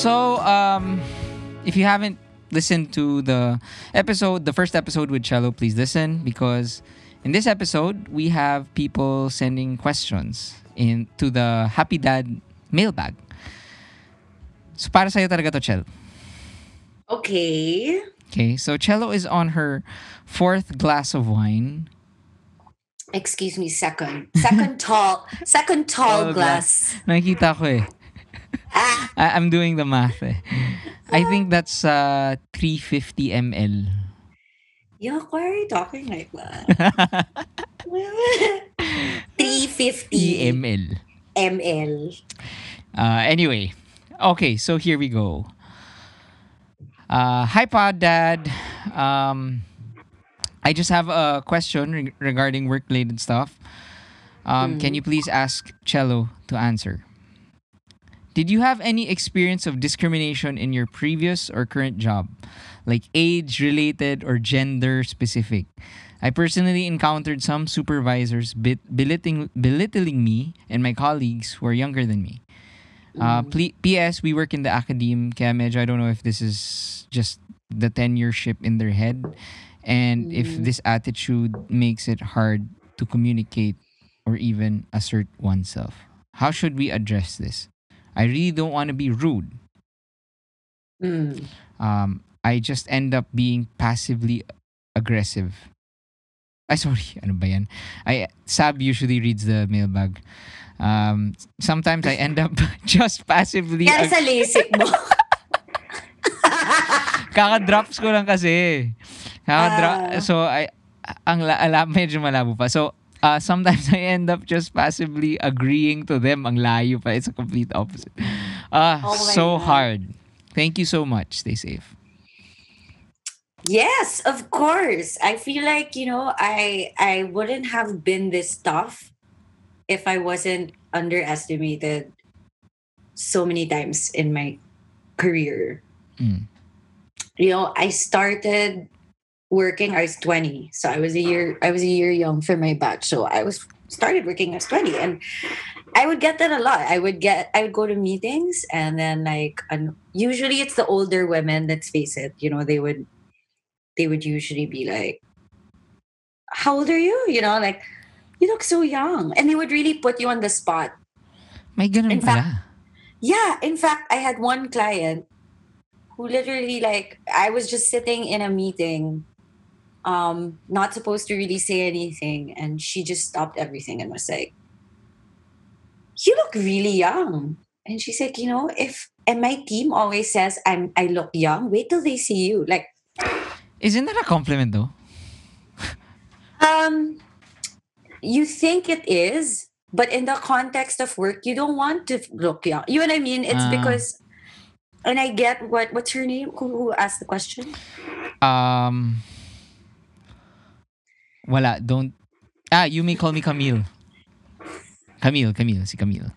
So, um, if you haven't listened to the episode, the first episode with Cello, please listen because in this episode we have people sending questions in to the Happy Dad mailbag. So para sa'yo talaga to, Chel. Okay. Okay, so Cello is on her fourth glass of wine. Excuse me, second. Second tall. Second tall Tall glass. Nakikita ko eh. I- I'm doing the math eh. I think that's uh, 350 ml. yuck, why are you talking like that? 350 ml. ml. Uh, anyway, okay, so here we go. Uh, hi, Pod Dad. Um, I just have a question reg- regarding work related stuff. Um, Can you please ask Cello to answer? Did you have any experience of discrimination in your previous or current job, like age related or gender specific? I personally encountered some supervisors bit- belittling, belittling me and my colleagues who are younger than me. Uh, ple- P.S. We work in the academe, kaya medyo I don't know if this is just the tenureship in their head and if this attitude makes it hard to communicate or even assert oneself. How should we address this? I really don't want to be rude. Mm. Um, I just end up being passively aggressive. I sorry, ano ba yan? I Sab usually reads the mailbag. Um, sometimes I end up just passively Kaya ag- sa LASIK mo. Kaka-drops ko lang kasi. Kaka-dro- Ah. so, I, ang la- ala, medyo malabo pa. So, uh, sometimes I end up just passively agreeing to them. Ang layo pa. It's a complete opposite. Ah, Oh so God. hard. Thank you so much. Stay safe. yes, of course. I feel like, you know, I I wouldn't have been this tough if I wasn't underestimated so many times in my career. Mm. You know, I started working I was 20. So I was a year I was a year young for my batch. So I was started working was 20 and I would get that a lot. I would get I would go to meetings and then like un- usually it's the older women, let's face it, you know, they would they would usually be like how old are you? You know, like you look so young. And they would really put you on the spot. my ganun In fact- pala. Yeah, in fact, I had one client who literally like I was just sitting in a meeting, um, not supposed to really say anything, and she just stopped everything and was like, "You look really young." And she said, "You know, if and my team always says I'm I look young. Wait till they see you." Like, Isn't that a compliment though? um, you think it is, but in the context of work, you don't want to look young. You know what I mean? It's Ah. because, and I get what what's her name? Who, who asked the question? Um, wala. Don't. Ah, you may call me Camille. Camille, Camille, si Camille.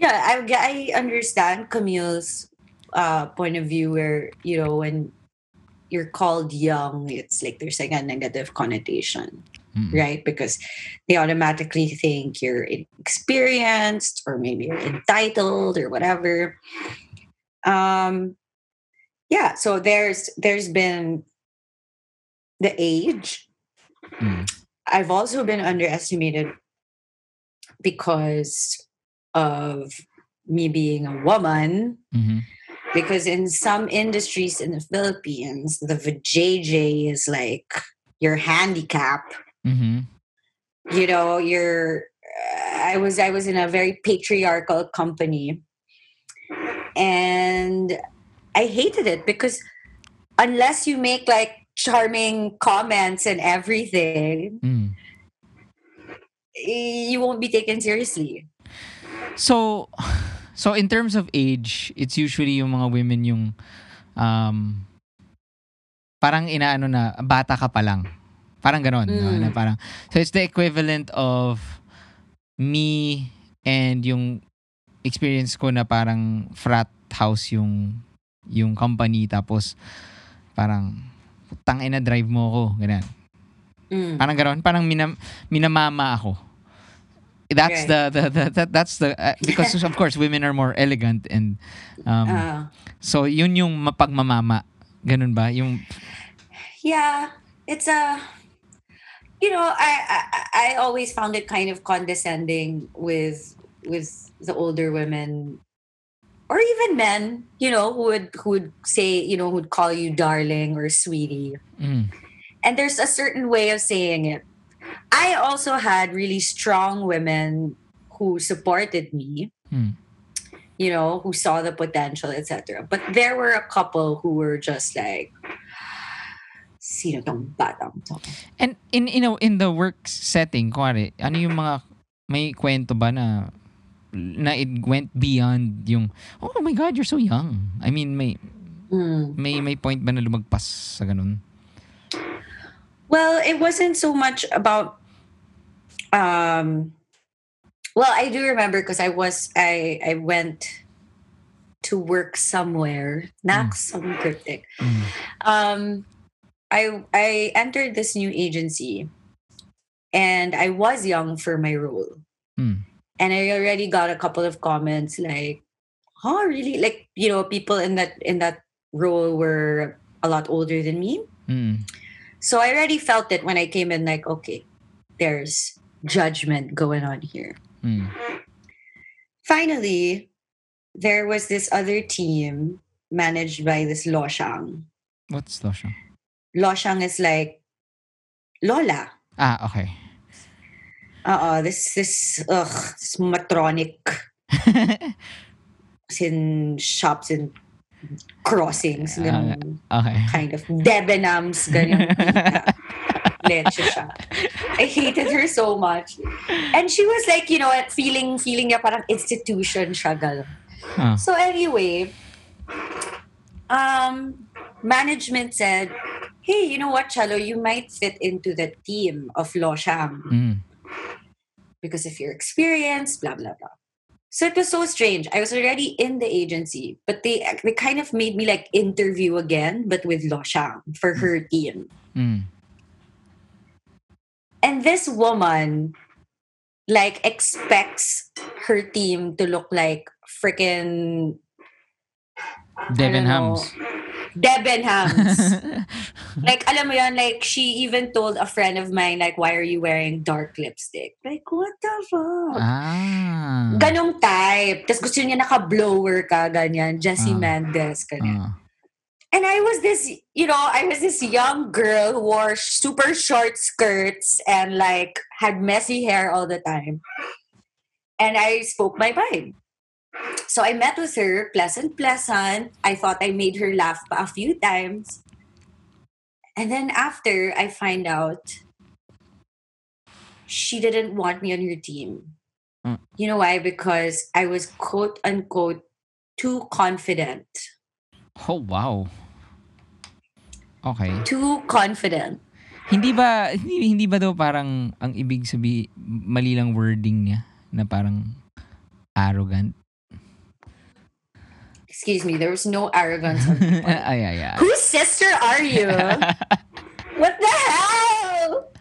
Yeah, I I understand Camille's uh, point of view where you know when you're called young, it's like there's like a negative connotation, Mm. right? Because they automatically think you're experienced or maybe you're entitled or whatever. Um, yeah. So there's there's been the age. Mm. I've also been underestimated because of me being a woman Mhm. because in some industries in the Philippines, the VJJ is like your handicap. Mhm. You know, you're. I was I was in a very patriarchal company, and I hated it because unless you make like charming comments and everything, Mm. eh, you won't be taken seriously. So, so in terms of age, it's usually yung mga women yung um parang inaano na bata ka pa lang. Parang ganon. no? Mm. Na parang, so it's the equivalent of me and yung experience ko na parang frat house yung yung company tapos parang putang ina drive mo ako ganyan Mm. Parang gano'n. Parang minam, minamama ako. that's Right. the, the, the that, that's the uh, because of course women are more elegant and um Uh, so yun yung mapagmamama ganun ba yung yeah, it's a. You know, I, I I always found it kind of condescending with with the older women, or even men. You know, who would who would say you know who'd call you darling or sweetie. mm, and there's a certain way of saying it. I also had really strong women who supported me, Hmm. you know, who saw the potential, etc. But there were a couple who were just like, sino tong batang to? and in in a, in the work setting kuwari ano yung mga may kwento ba na na it went beyond yung oh my god you're so young I mean may Mm. may may point ba na lumagpas sa ganun Well, it wasn't so much about um well, I do remember because I was I I went to work somewhere. Nax some cryptic. Mm. Um I I entered this new agency and I was young for my role. Mm. And I already got a couple of comments like, oh really? Like, you know, people in that in that role were a lot older than me. Mm. So I already felt it when I came in, like, okay, there's judgment going on here. Mm. Finally, there was this other team managed by this Lo Shang. what's Lo Shang? Lo Shang is like Lola. ah okay Uh this this ugh this matronic in shops and crossings, ganun, okay kind of Debenhams. Leche siya. I hated her so much. And she was like, you know, feeling feeling niya parang institution siya. Ah. So anyway, um management said, "Hey, you know what, Chalo, you might fit into the team of Lo Shang Mm. Because of your experience, blah blah blah." So it was so strange. I was already in the agency, but they they kind of made me like interview again, but with Lo Shang for her team. Mm. And this woman like expects her team to look like freaking Debenhams Debenhams. like alam mo yan, like she even told a friend of mine like why are you wearing dark lipstick? Like what the fuck? ah Ganong type. Tapos gusto niya naka-blower ka, ganyan. Jessie Ah. Mendes, ganyan. ah. And I was this, you know, I was this young girl who wore super short skirts and like had messy hair all the time. And I spoke my mind. So I met with her, pleasant, pleasant. I thought I made her laugh a few times. And then after, I find out she didn't want me on her team. Mm. You know why? Because I was quote unquote too confident. oh wow okay Too confident. Hindi ba hindi, hindi ba daw parang ang ibig sabi mali lang wording niya na parang arrogant? Excuse me, there was no arrogance. Ay ay ay. Whose sister are you? what the hell?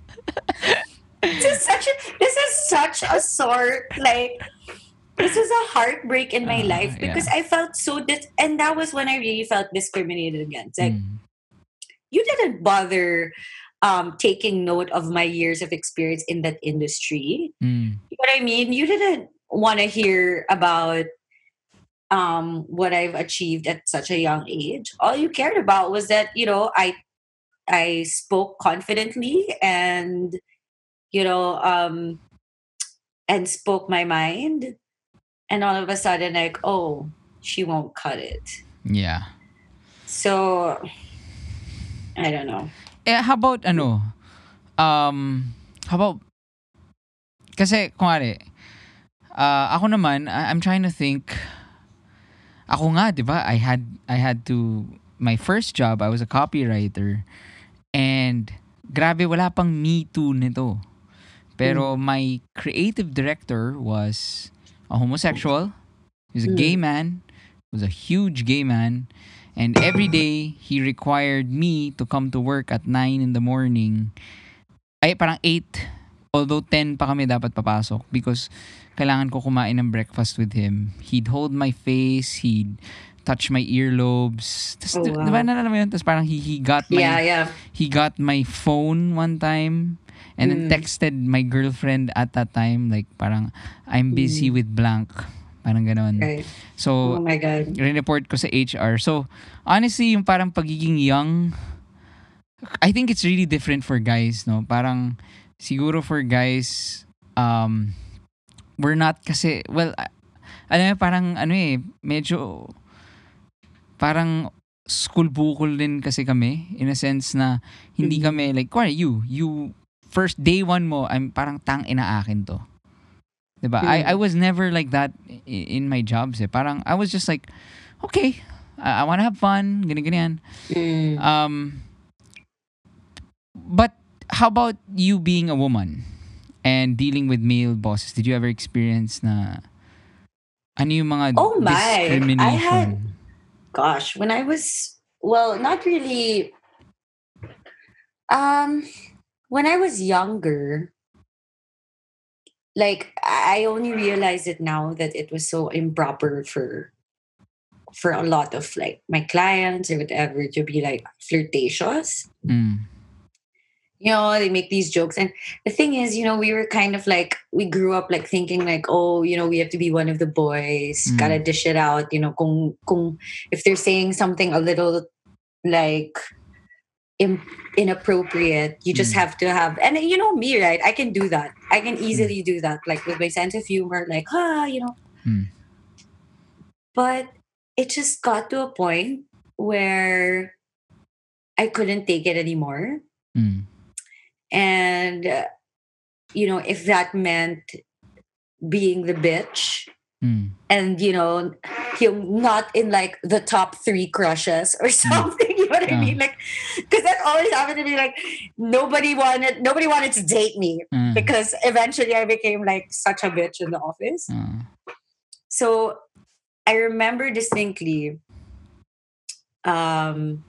this is such a this is such a sort like this was a heartbreak in my Uh, life yeah. because I felt so dis and that was when I really felt discriminated against. Like Mm. you didn't bother um taking note of my years of experience in that industry. Mm. You know what I mean? You didn't want to hear about um what I've achieved at such a young age. All you cared about was that, you know, I I spoke confidently and you know, um and spoke my mind. And all of a sudden like, oh, she won't cut it. Yeah. So I don't know. Eh, how about ano? Um, how about kasi kunwari, uh, ako naman, I- I'm trying to think. Ako nga, 'di ba? I had I had to my first job, I was a copywriter. And grabe wala pang me too nito. Pero my creative director was a homosexual. He was a gay man. Was a huge gay man. And every day, he required me to come to work at 9 in the morning. Ay, parang 8 although 10 pa kami dapat papasok because kailangan ko kumain ng breakfast with him. He'd hold my face, he'd touch my earlobes. Tapos, Oh, wow. di ba nalala mo yun? Tapos parang he, he got my Yeah, yeah. he got my phone one time and then Mm. texted my girlfriend at that time like parang I'm busy with blank parang ganon Right. so Oh my God. report ko sa HR so honestly yung parang pagiging young I think it's really different for guys no parang siguro for guys um we're not kasi well alam mo parang ano eh medyo parang school bukol din kasi kami in a sense na hindi Mhm. kami like kuwari you you first day one mo I'm parang tang ina akin to 'Di ba? I I was never like that in my jobs eh parang I was just like okay I, I want to have fun ganyan ganyan Mm. um but how about you being a woman and dealing with male bosses did you ever experience na ano yung mga Oh my. I had- gosh when i was well not really um when i was younger like i only realized it now that it was so improper for for a lot of like my clients or whatever to be like flirtatious Mm. You know they make these jokes and the thing is you know we were kind of like we grew up like thinking like oh you know we have to be one of the boys Mm. gotta dish it out you know kung, kung if they're saying something a little like im- inappropriate you just Mm. have to have and you know me right i can do that i can easily do that like with my sense of humor like ah you know Mm. but it just got to a point where i couldn't take it anymore Mm. And uh, you know if that meant being the bitch Mm. and you know yung not in like the top three crushes or something you know what i Ah. mean like because that always happened to me like nobody wanted nobody wanted to date me Ah. because eventually i became like such a bitch in the office Ah. so i remember distinctly um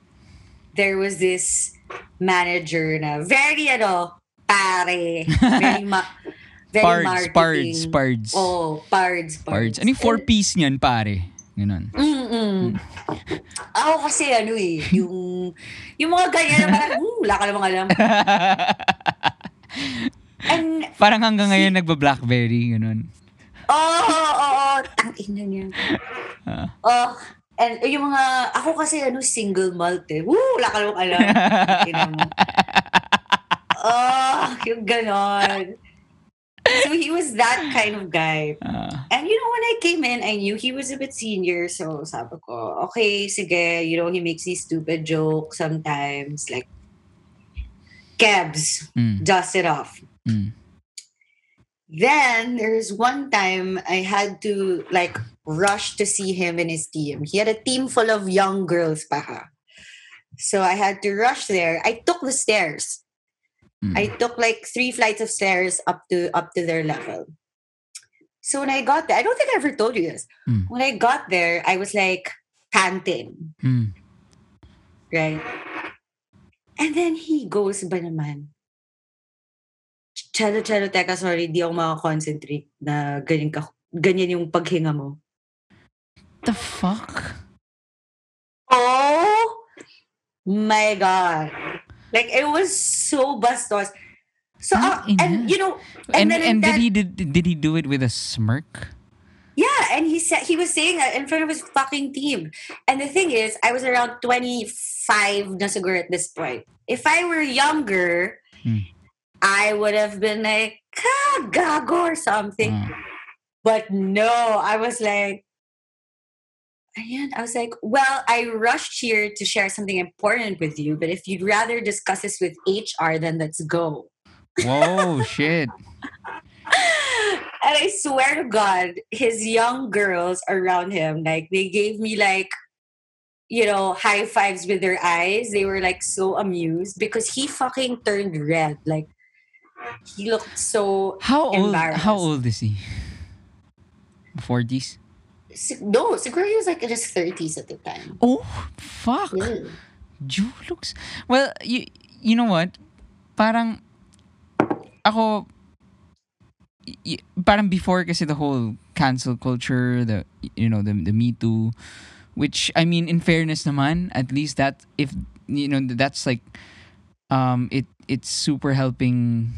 there was this manager na very ano pare very ma- very Pards, pards, marketing. pards. oh pards Pards. pards Ano yung four piece niyan, pare? Ganun. Mm-mm. Ako kasi ano eh, yung, yung mga ganyan na parang, hmm, wala ka namang alam. And, Parang hanggang ngayon nagba-blackberry, ganun. oh, oo, oh, tangin na niya. Ah. Oh, and yung mga, ako kasi ano, single malt eh. Woo, wala ka namang alam. Oh, yung ganon. So he was that kind of guy. Ah. And you know, when I came in, I knew he was a bit senior. So sabi ko, okay, sige, you know, he makes these stupid jokes sometimes. Like, Kebs, Mm. dust it off. Mm. Then there's one time I had to like rush to see him and his team. He had a team full of young girls pa ha. So I had to rush there. I took the stairs. Mm. I took like three flights of stairs up to up to their level. So when I got there, I don't think I ever told you this. Mm. When I got there, I was like panting, Mm. right? And then he goes ba naman? Chalo, chalo, teka, sorry, di ako makakoncentrate na ganyan, ka, ganyan yung paghinga mo. The fuck? Oh my God. Like, it was so bastos. So, uh, and you know, And and, then and that- did he did, did he do it with a smirk? Yeah, and he said he was saying that in front of his fucking team. And the thing is, I was around 25 na siguro at this point. If I were younger, Hmm. I would have been like, ah, gago or something. Ah. But no, I was like, ayan, I was like, well, I rushed here to share something important with you, but if you'd rather discuss this with HR, then let's go. Whoa, shit. and I swear to God, his young girls around him, like they gave me like, you know, high fives with their eyes. They were like so amused because he fucking turned red. Like he looked so How old Embarrassed. how old is he? 40s? si- no, siguro he was like in his thirties at the time. Oh, fuck. Mm. Ju looks Well, you you know what? Parang ako y- parang before kasi the whole cancel culture, the you know the the Me Too, which I mean in fairness naman, at least that if you know that's like um it it's super helping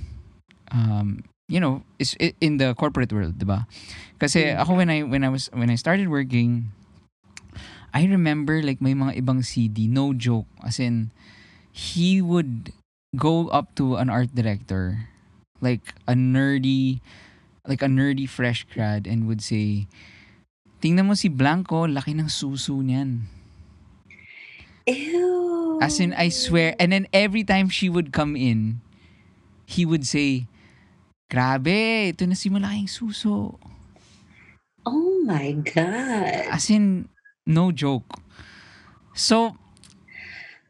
um you know is in the corporate world, 'di ba? Kasi Mm. ako when I when I was when I started working I remember like may mga ibang CD, no joke, as in he would go up to an art director like a nerdy like a nerdy fresh grad and would say tingnan mo si Blanco laki ng suso niyan Ew. as in I swear and then every time she would come in he would say grabe ito na si malaking suso. Oh my god. as in no joke. So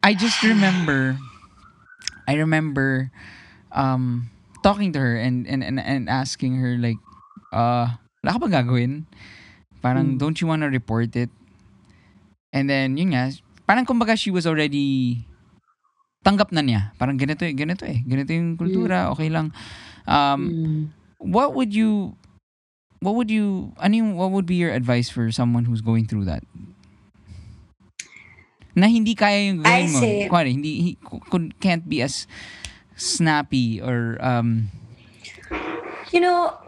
I just remember I remember um talking to her and and and, and asking her like uh wala ka ba gagawin? Parang Mm. don't you want to report it? And then yun nga parang kumbaga she was already tanggap na niya. Parang ganito eh ganito eh ganito yung kultura okay lang um Mm. what would you what would you ano yung, what would be your advice for someone who's going through that na hindi kaya yung I gawin mo Kuwari, hindi he, could, can't be as snappy or um You know,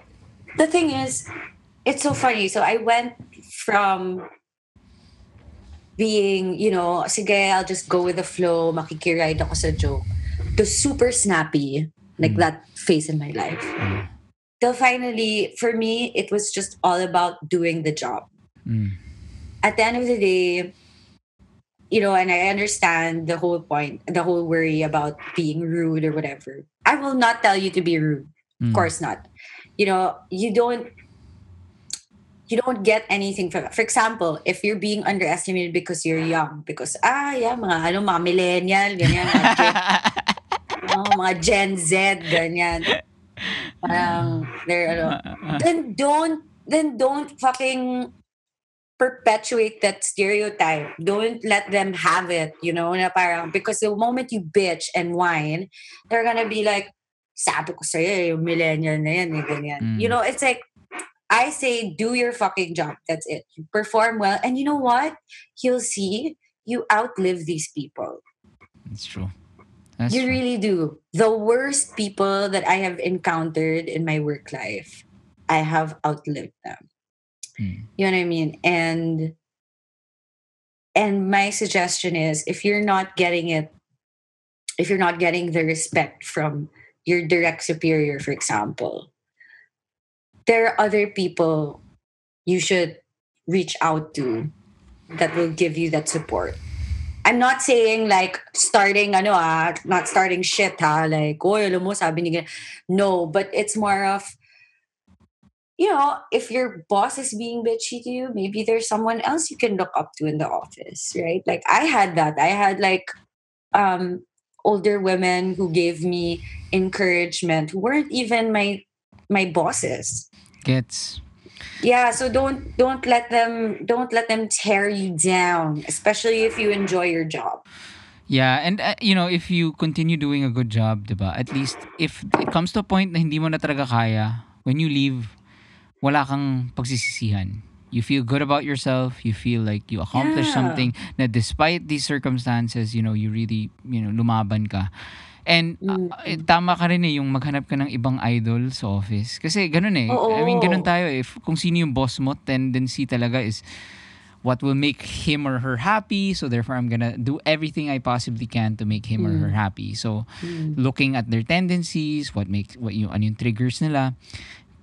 the thing is, it's so funny. So I went from being, you know, sige, I'll just go with the flow, makikiride ako sa joke, to super snappy, like Mm. that phase in my life. Mm. Till finally, for me, it was just all about doing the job. mm, At the end of the day, you know, and I understand the whole point, the whole worry about being rude or whatever. I will not tell you to be rude. mm, Of course not. You know, you don't you don't get anything from that. For example, if you're being underestimated because you're young, because ah yeah, mga ano, mga millennial, ganyan, oh, mga Gen Z, ganyan. Parang they're ano, then don't then don't fucking perpetuate that stereotype. Don't let them have it, you know, na parang because the moment you bitch and whine, they're gonna be like, sabi ko sa'yo, yung millennial na yan, eh, ganyan. Mm. You know, it's like, I say, do your fucking job. That's it. You perform well. And you know what? You'll see, you outlive these people. It's true. That's you really do. The worst people that I have encountered in my work life, I have outlived them. Mm. You know what I mean? And and my suggestion is if you're not getting it, if you're not getting the respect from your direct superior, for example, there are other people you should reach out to that will give you that support. I'm not saying like starting ano ah, not starting shit ha, like, oh, alam mo, sabi ni ganyan." No, but it's more of you know, if your boss is being bitchy to you, maybe there's someone else you can look up to in the office, right? Like I had that. I had like um older women who gave me encouragement who weren't even my my bosses. Gets. Yeah, so don't don't let them don't let them tear you down, especially if you enjoy your job. Yeah, and uh, you know, if you continue doing a good job, 'di ba? At least if it comes to a point na hindi mo na talaga kaya, when you leave, wala kang pagsisisihan. You feel good about yourself, you feel like you accomplished Yeah. something na despite these circumstances, you know, you really, you know, lumaban ka. And uh, Mm. eh, tama ka rin eh, yung maghanap ka ng ibang idol sa office. Kasi ganun eh. I mean, Oo. ganun tayo eh. If, kung sino yung boss mo, tendency talaga is what will make him or her happy. So therefore, I'm gonna do everything I possibly can to make him or her happy. So Mm. looking at their tendencies, what makes what yung ano yung triggers nila.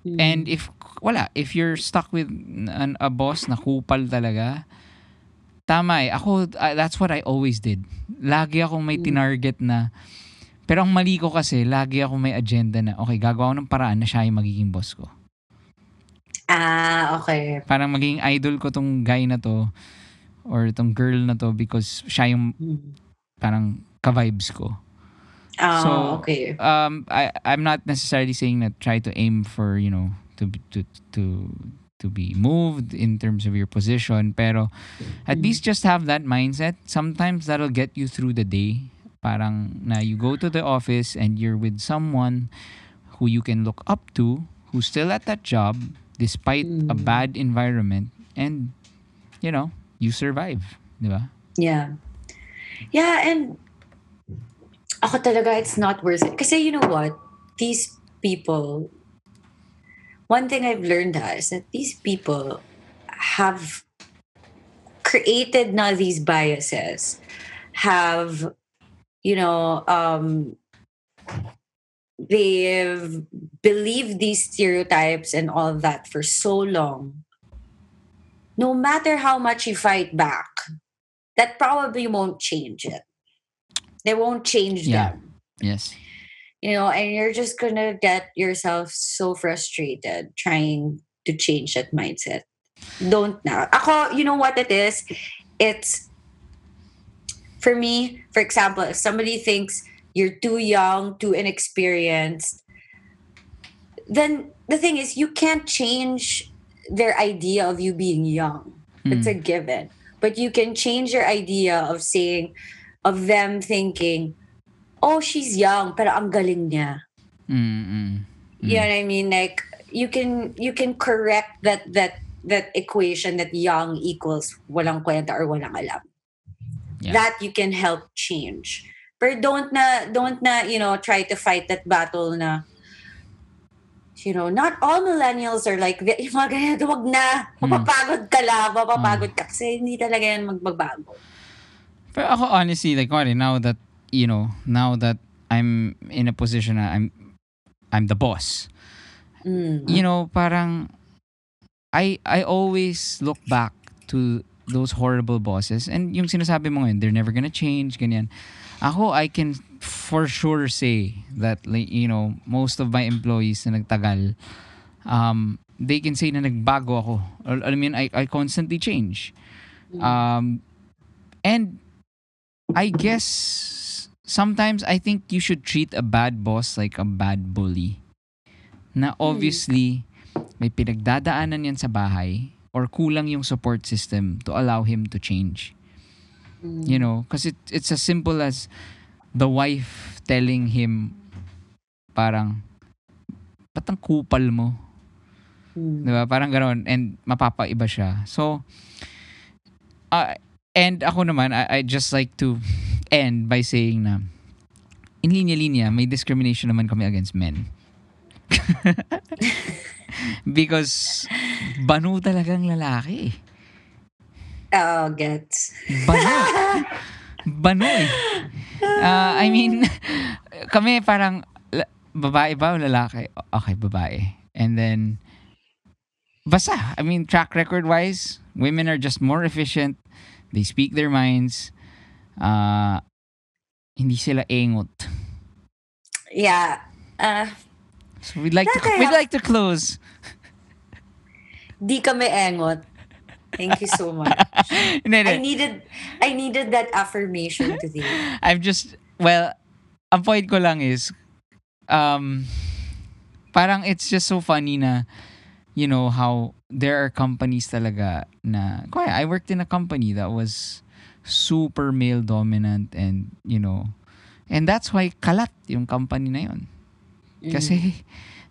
Mm. And if wala, if you're stuck with an, a boss na kupal talaga, tama eh. Ako, uh, that's what I always did. Lagi akong may Mm. tinarget na pero ang mali ko kasi, lagi ako may agenda na, okay, gagawa ko ng paraan na siya yung magiging boss ko. Ah, okay. Parang magiging idol ko tong guy na to or tong girl na to because siya yung parang ka-vibes ko. Ah, So, okay. um I I'm not necessarily saying that try to aim for, you know, to to to to be moved in terms of your position, pero at Mm. least just have that mindset. Sometimes that'll get you through the day. Parang na you go to the office and you're with someone who you can look up to, who's still at that job despite a Mm. bad environment and you know, you survive, di ba? Yeah. Yeah, and ako talaga, it's not worth it. Kasi you know what? These people, one thing I've learned is that these people have created na these biases, have, you know, um, they've believed these stereotypes and all that for so long. No matter how much you fight back, that probably won't change it. They won't change Yeah. them. Yes. You know, and you're just gonna get yourself so frustrated trying to change that mindset. Don't now. Ako, you know what it is? It's for me, for example, if somebody thinks you're too young, too inexperienced, then the thing is you can't change their idea of you being young. It's a hmm. given. But you can change your idea of saying, of them thinking, oh, she's young, pero ang galing niya. Mm-mm. You know mm. what I mean? Like you can you can correct that that that equation that young equals walang kwenta or walang alam. Yeah. That you can help change. But don't na don't na you know try to fight that battle na you know, not all millennials are like, yung mga ganyan, wag na, Hmm. mapapagod ka lang, mapapagod ka. Kasi hindi talaga yan magbabago. Pero ako honestly, like kunwari, now that you know, now that I'm in a position na I'm I'm the boss. Mm. You know, parang I I always look back to those horrible bosses and yung sinasabi mo ngayon, they're never gonna change, ganyan. Ako, I can for sure say that like, you know, most of my employees na nagtagal, um, they can say na nagbago ako. Or, I mean, I, I constantly change. Um, and I guess sometimes I think you should treat a bad boss like a bad bully. Na obviously, may pinagdadaanan yan sa bahay or kulang yung support system to allow him to change. You know, because it, it's as simple as the wife telling him parang, ba't ang kupal mo? Mm. Di ba? Parang gano'n. And mapapaiba siya. So, uh, and ako naman, I, I just like to end by saying na, in linya-linya, may discrimination naman kami against men. Because, banu talagang lalaki. Oh, gets. Banu. Banu eh. Uh, I mean, kami parang, babae ba o lalaki? Okay, babae. And then, basta, I mean, track record wise, women are just more efficient. They speak their minds. Uh, hindi sila engot. Yeah. Uh, So we'd like to we'd like to close. Di kami engot. Thank you so much. Hindi, I hindi. needed I needed that affirmation today. I'm just well, ang point ko lang is um parang it's just so funny na you know how there are companies talaga na kaya I worked in a company that was super male dominant and you know and that's why kalat yung company na yun. Kasi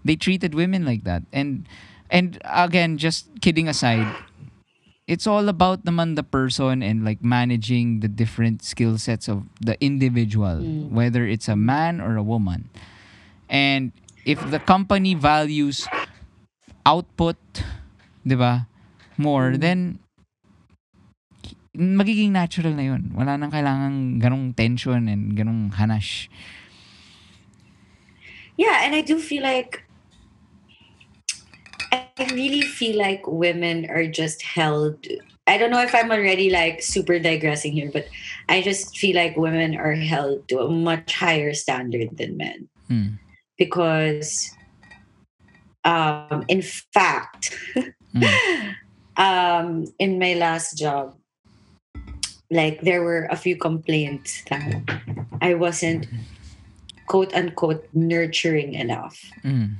they treated women like that. And and again, just kidding aside, it's all about naman the person and like managing the different skill sets of the individual, Mm. whether it's a man or a woman. And if the company values output, 'di ba? More Mm. then magiging natural na yun. Wala nang kailangang ganong tension and ganong hanash. Yeah, and I do feel like I really feel like women are just held. I don't know if I'm already like super digressing here, but I just feel like women are held to a much higher standard than men Hmm. because, um, in fact, Mm. um, in my last job, like there were a few complaints that I wasn't quote unquote nurturing enough. Mm.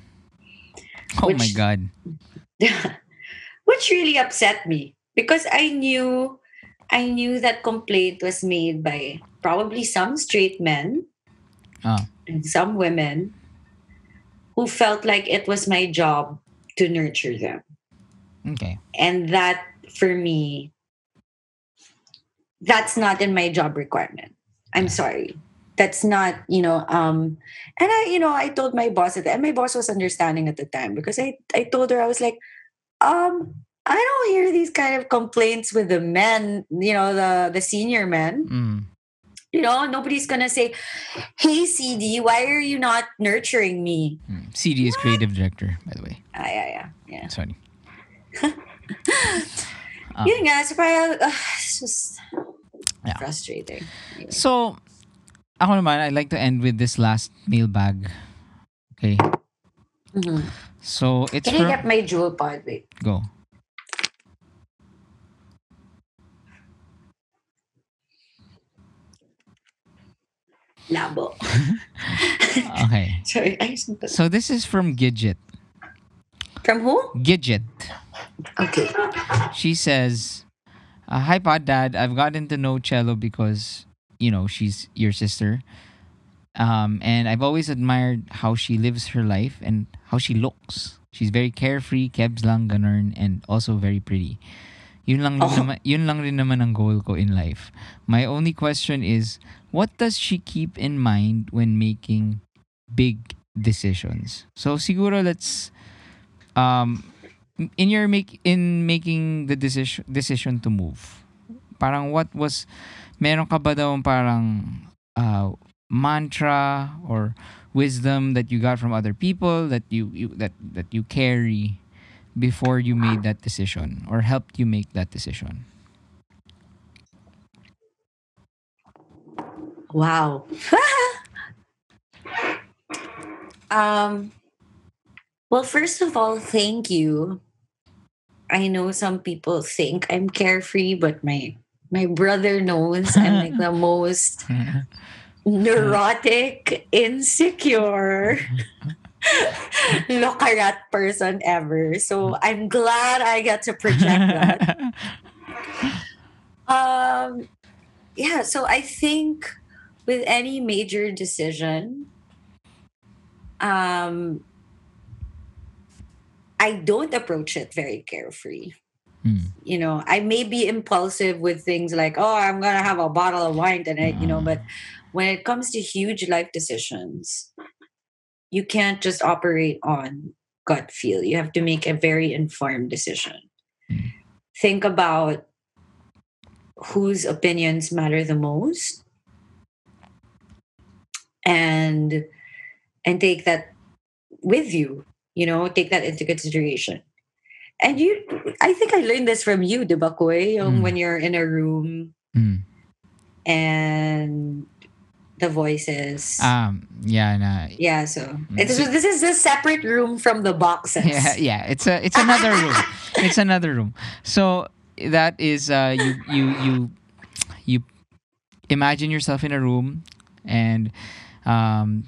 Oh my god. which really upset me because I knew I knew that complaint was made by probably some straight men Ah. and some women who felt like it was my job to nurture them. Okay. And that for me, that's not in my job requirement. I'm sorry. That's not, you know, um, and I, you know, I told my boss at and my boss was understanding at the time because I, I told her I was like, um, I don't hear these kind of complaints with the men, you know, the the senior men. Mm. You know, nobody's gonna say, "Hey, CD, why are you not nurturing me?" Mm. CD is creative director, by the way. Ah, yeah, yeah, yeah. Sorry. Yun nga, so parang, uh, it's just Yeah. frustrating. Anyway. So, ako naman, I'd like to end with this last mailbag. Okay. Mhm. So, it's Can I get my jewel pod? Wait. Go. Labo. Okay. Sorry, I So, this is from Gidget. From who? Gidget. Okay. She says, uh, Hi, Pod Dad. I've gotten to know Cello because, you know, she's your sister. Um, and I've always admired how she lives her life and how she looks. She's very carefree, kebs lang, ganun, and also very pretty. Yun lang, Oh. naman, yun lang rin naman ang goal ko in life. My only question is, what does she keep in mind when making big decisions? So siguro let's um in your make in making the decision decision to move. Parang what was meron ka ba daw parang uh, mantra or wisdom that you got from other people that you, you that that you carry before you made that decision or helped you make that decision? Wow. um well first of all, thank you. I know some people think I'm carefree, but my my brother knows I'm like the most neurotic, insecure, lokarat person ever. So I'm glad I get to project that. Um, yeah, so I think with any major decision, um, I don't approach it very carefree. Hmm. You know, I may be impulsive with things like, oh, I'm gonna have a bottle of wine tonight, you know, but when it comes to huge life decisions, you can't just operate on gut feel. You have to make a very informed decision. Mm. Think about whose opinions matter the most and and take that with you you know take that into consideration and you i think i learned this from you diba Koy? Yung Mm. when you're in a room Hmm. and the voices Um yeah na yeah so Mm. it is, this is a separate room from the boxes yeah yeah it's a it's another room it's another room so that is uh you you you you imagine yourself in a room and um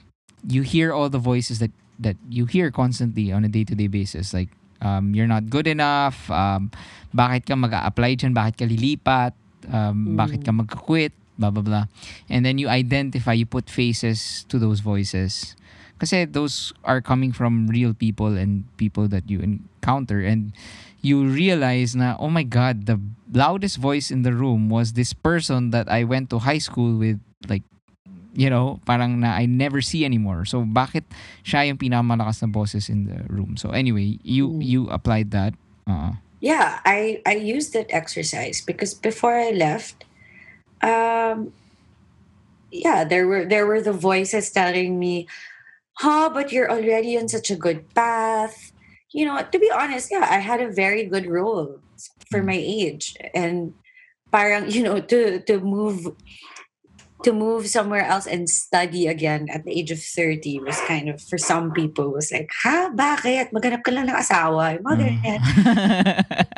you hear all the voices that that you hear constantly on a day-to-day basis like um you're not good enough. Um bakit ka mag-a-apply dyan? Bakit ka lilipat? Um, bakit ka magka-quit blah blah blah. And then you identify you put faces to those voices. Kasi those are coming from real people and people that you encounter. And you realize na oh my god the loudest voice in the room was this person that I went to high school with like you know parang na I never see anymore. So bakit siya yung pinakamalakas na boses in the room? So anyway you Mm. you applied that. Uh yeah i i used that exercise because before i left um yeah there were there were the voices telling me huh but you're already on such a good path. You know to be honest yeah i had a very good role for my age. And parang you know to to move to move somewhere else and study again at the age of 30 was kind of for some people was like ha bakit maghanap ka lang ng asawa yung mga ganyan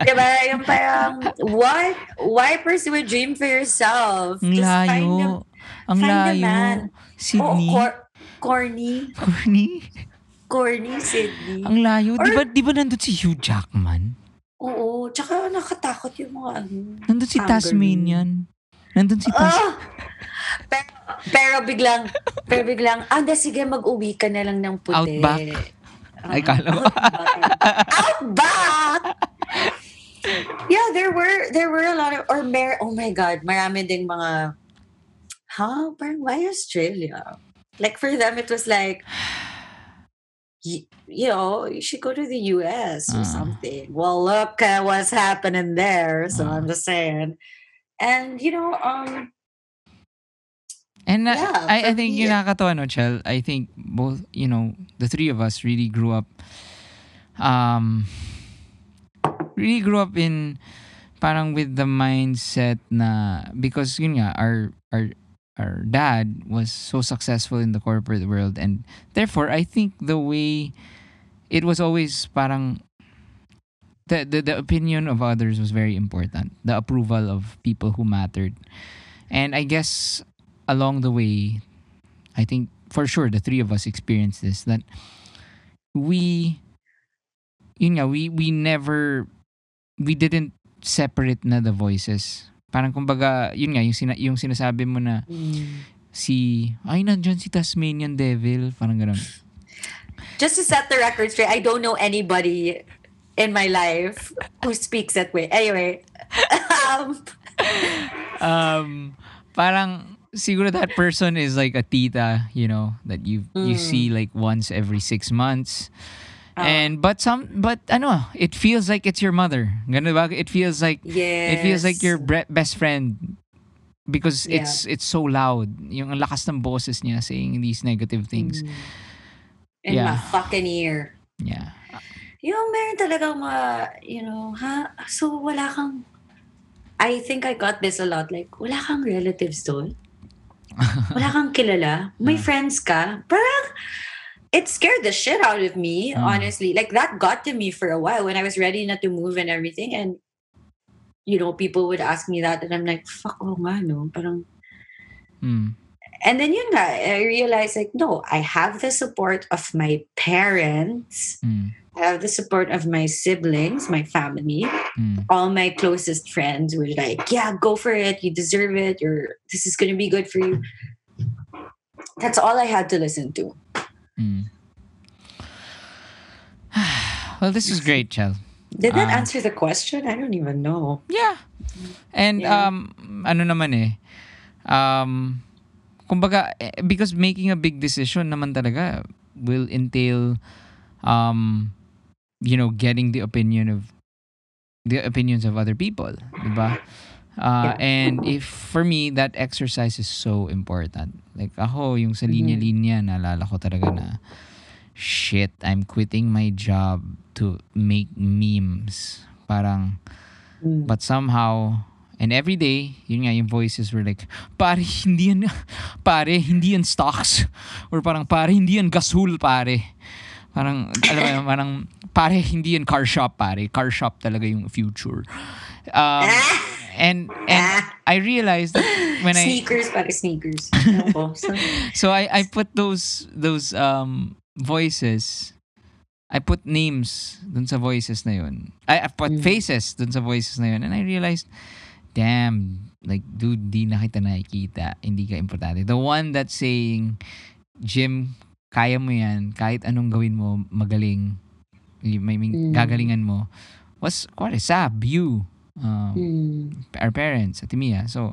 Diba? Yung parang, what? Why pursue a dream for yourself? Ang Just find layo. a- Ang find a layo. man. Sydney. Oh, cor- corny. Corny. Corny, Sydney. Ang layo. Di Or- ba, di ba nandun si Hugh Jackman? Oo. Tsaka nakatakot yung mga ano. Nandun si. Tasmanian. Nandun si Tas... Ah! Pero, pero biglang, pero biglang, anda sige, mag-uwi ka na lang ng puti. Outback. Ay, kala ko. Outback! yeah, there were there were a lot of or mer oh my god, marami ding mga huh? Parang why Australia? Like for them it was like y- you know, you should go to the US or Ah. something. Well, look at what's happening there. So Ah. I'm just saying. And you know, um And uh, Yeah, I, I think me- yung nakakatawa, no, Chel, I think both, you know, the three of us really grew up, um, really grew up in, parang with the mindset na, because yun nga, our, our, our dad was so successful in the corporate world and therefore I think the way it was always parang the, the the opinion of others was very important. The approval of people who mattered. And I guess along the way I think for sure the three of us experienced this that we yun nga we we never we didn't separate na the voices. Parang kumbaga yun nga yung, sina, yung sinasabi mo na si ay nandyan si Tasmanian Devil. Parang ganun. Just to set the record straight, I don't know anybody in my life who speaks that way. Anyway, um, um parang siguro that person is like a tita you know that you you Mm. see like once every six months Ah. and but some but ano it feels like it's your mother ganun ba it feels like yes, it feels like your best friend because Yeah. it's it's so loud yung lakas ng boses niya saying these negative things Mm. in Yeah. my fucking ear. yeah Yung meron talagang mga, you know, ha? So wala kang, I think I got this a lot, like, wala kang relatives doon? Wala kang kilala? May friends ka? Parang, it scared the shit out of me, Mm. honestly. Like, that got to me for a while when I was ready not to move and everything. And, you know, people would ask me that, and I'm like, fuck, oh nga, no? Parang, mm. and then yun nga, I realized, like, no, I have the support of my parents. Mm. I have the support of my siblings, my family, Mm. all my closest friends were like, "Yeah, go for it. You deserve it. You're this is gonna be good for you." That's all I had to listen to. Mm. well this is great Chel Did that Ah. answer the question? I don't even know. Yeah. And Yeah. um ano naman eh um kumbaga eh, because making a big decision naman talaga will entail um you know getting the opinion of the opinions of other people, 'di ba? Uh, and if for me that exercise is so important. Like ako yung sa Mhm. linya-linya naalala ko talaga na shit, I'm quitting my job to make memes. Parang Mm. But somehow, and every day, yun nga, yung voices were like, pare, hindi yan, pare, hindi yan stocks. Or parang, pare, hindi yan gasol, pare. Parang, alam mo, parang, pare, hindi yan car shop, pare. Car shop talaga yung future. Um, and, and I realized that when I, sneakers, para sneakers. So, so I, I put those, those um, voices, I put names dun sa voices na yun. I, I put Mm. faces dun sa voices na yun. And I realized, damn, like, dude, di na kita nakikita. Hindi ka importante. The one that's saying, Jim, kaya mo yan. Kahit anong gawin mo, magaling. May, may Mm. gagalingan mo. Was, what is up? You. Um, mm. our parents, Ate Mia. So,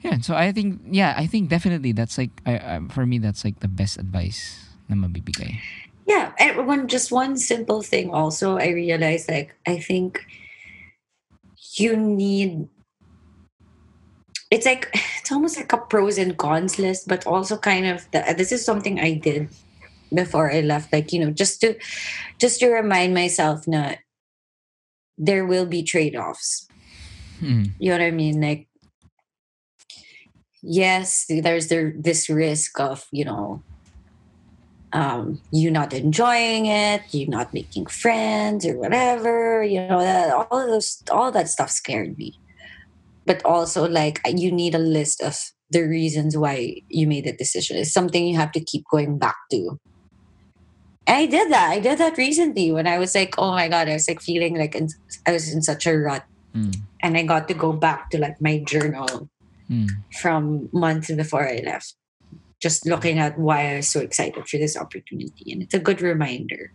yeah. So I think, yeah, I think definitely that's like, I, I, for me, that's like the best advice na mabibigay. Yeah, and one just one simple thing. Also, I realized like I think you need. It's like it's almost like a pros and cons list, but also kind of the, this is something I did before I left. Like you know, just to just to remind myself that there will be trade offs. Mm. You know what I mean? Like, yes, there's there this risk of you know, um, you not enjoying it, you not making friends or whatever. You know, that, all of those, all that stuff scared me. But also, like, you need a list of the reasons why you made the decision. It's something you have to keep going back to. I did that. I did that recently when I was like, oh my god, I was like feeling like in, I was in such a rut Mm. and I got to go back to like my journal Mm. from months before I left. Just looking at why I was so excited for this opportunity. And it's a good reminder.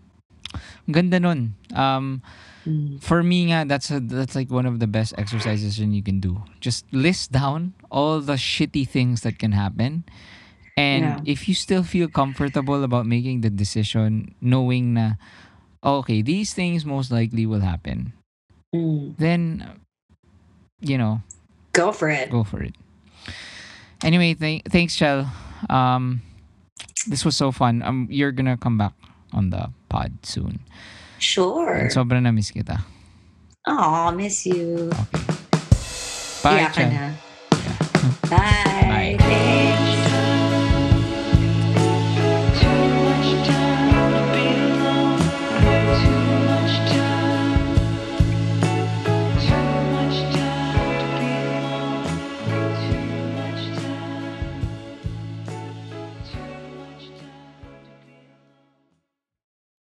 Ganda nun. Um, Mm. for me nga, that's a, that's like one of the best exercises you can do. Just list down all the shitty things that can happen. And Yeah. if you still feel comfortable about making the decision, knowing na, okay, these things most likely will happen, Mm. then, you know, Go for it. go for it. Anyway, th- thanks, Chel. Um, this was so fun. Um, you're gonna come back on the pod soon. Sure. And sobrang na-miss kita. Aw, miss you. Okay. Bye, Chel. na. Bye. Bye. Thanks.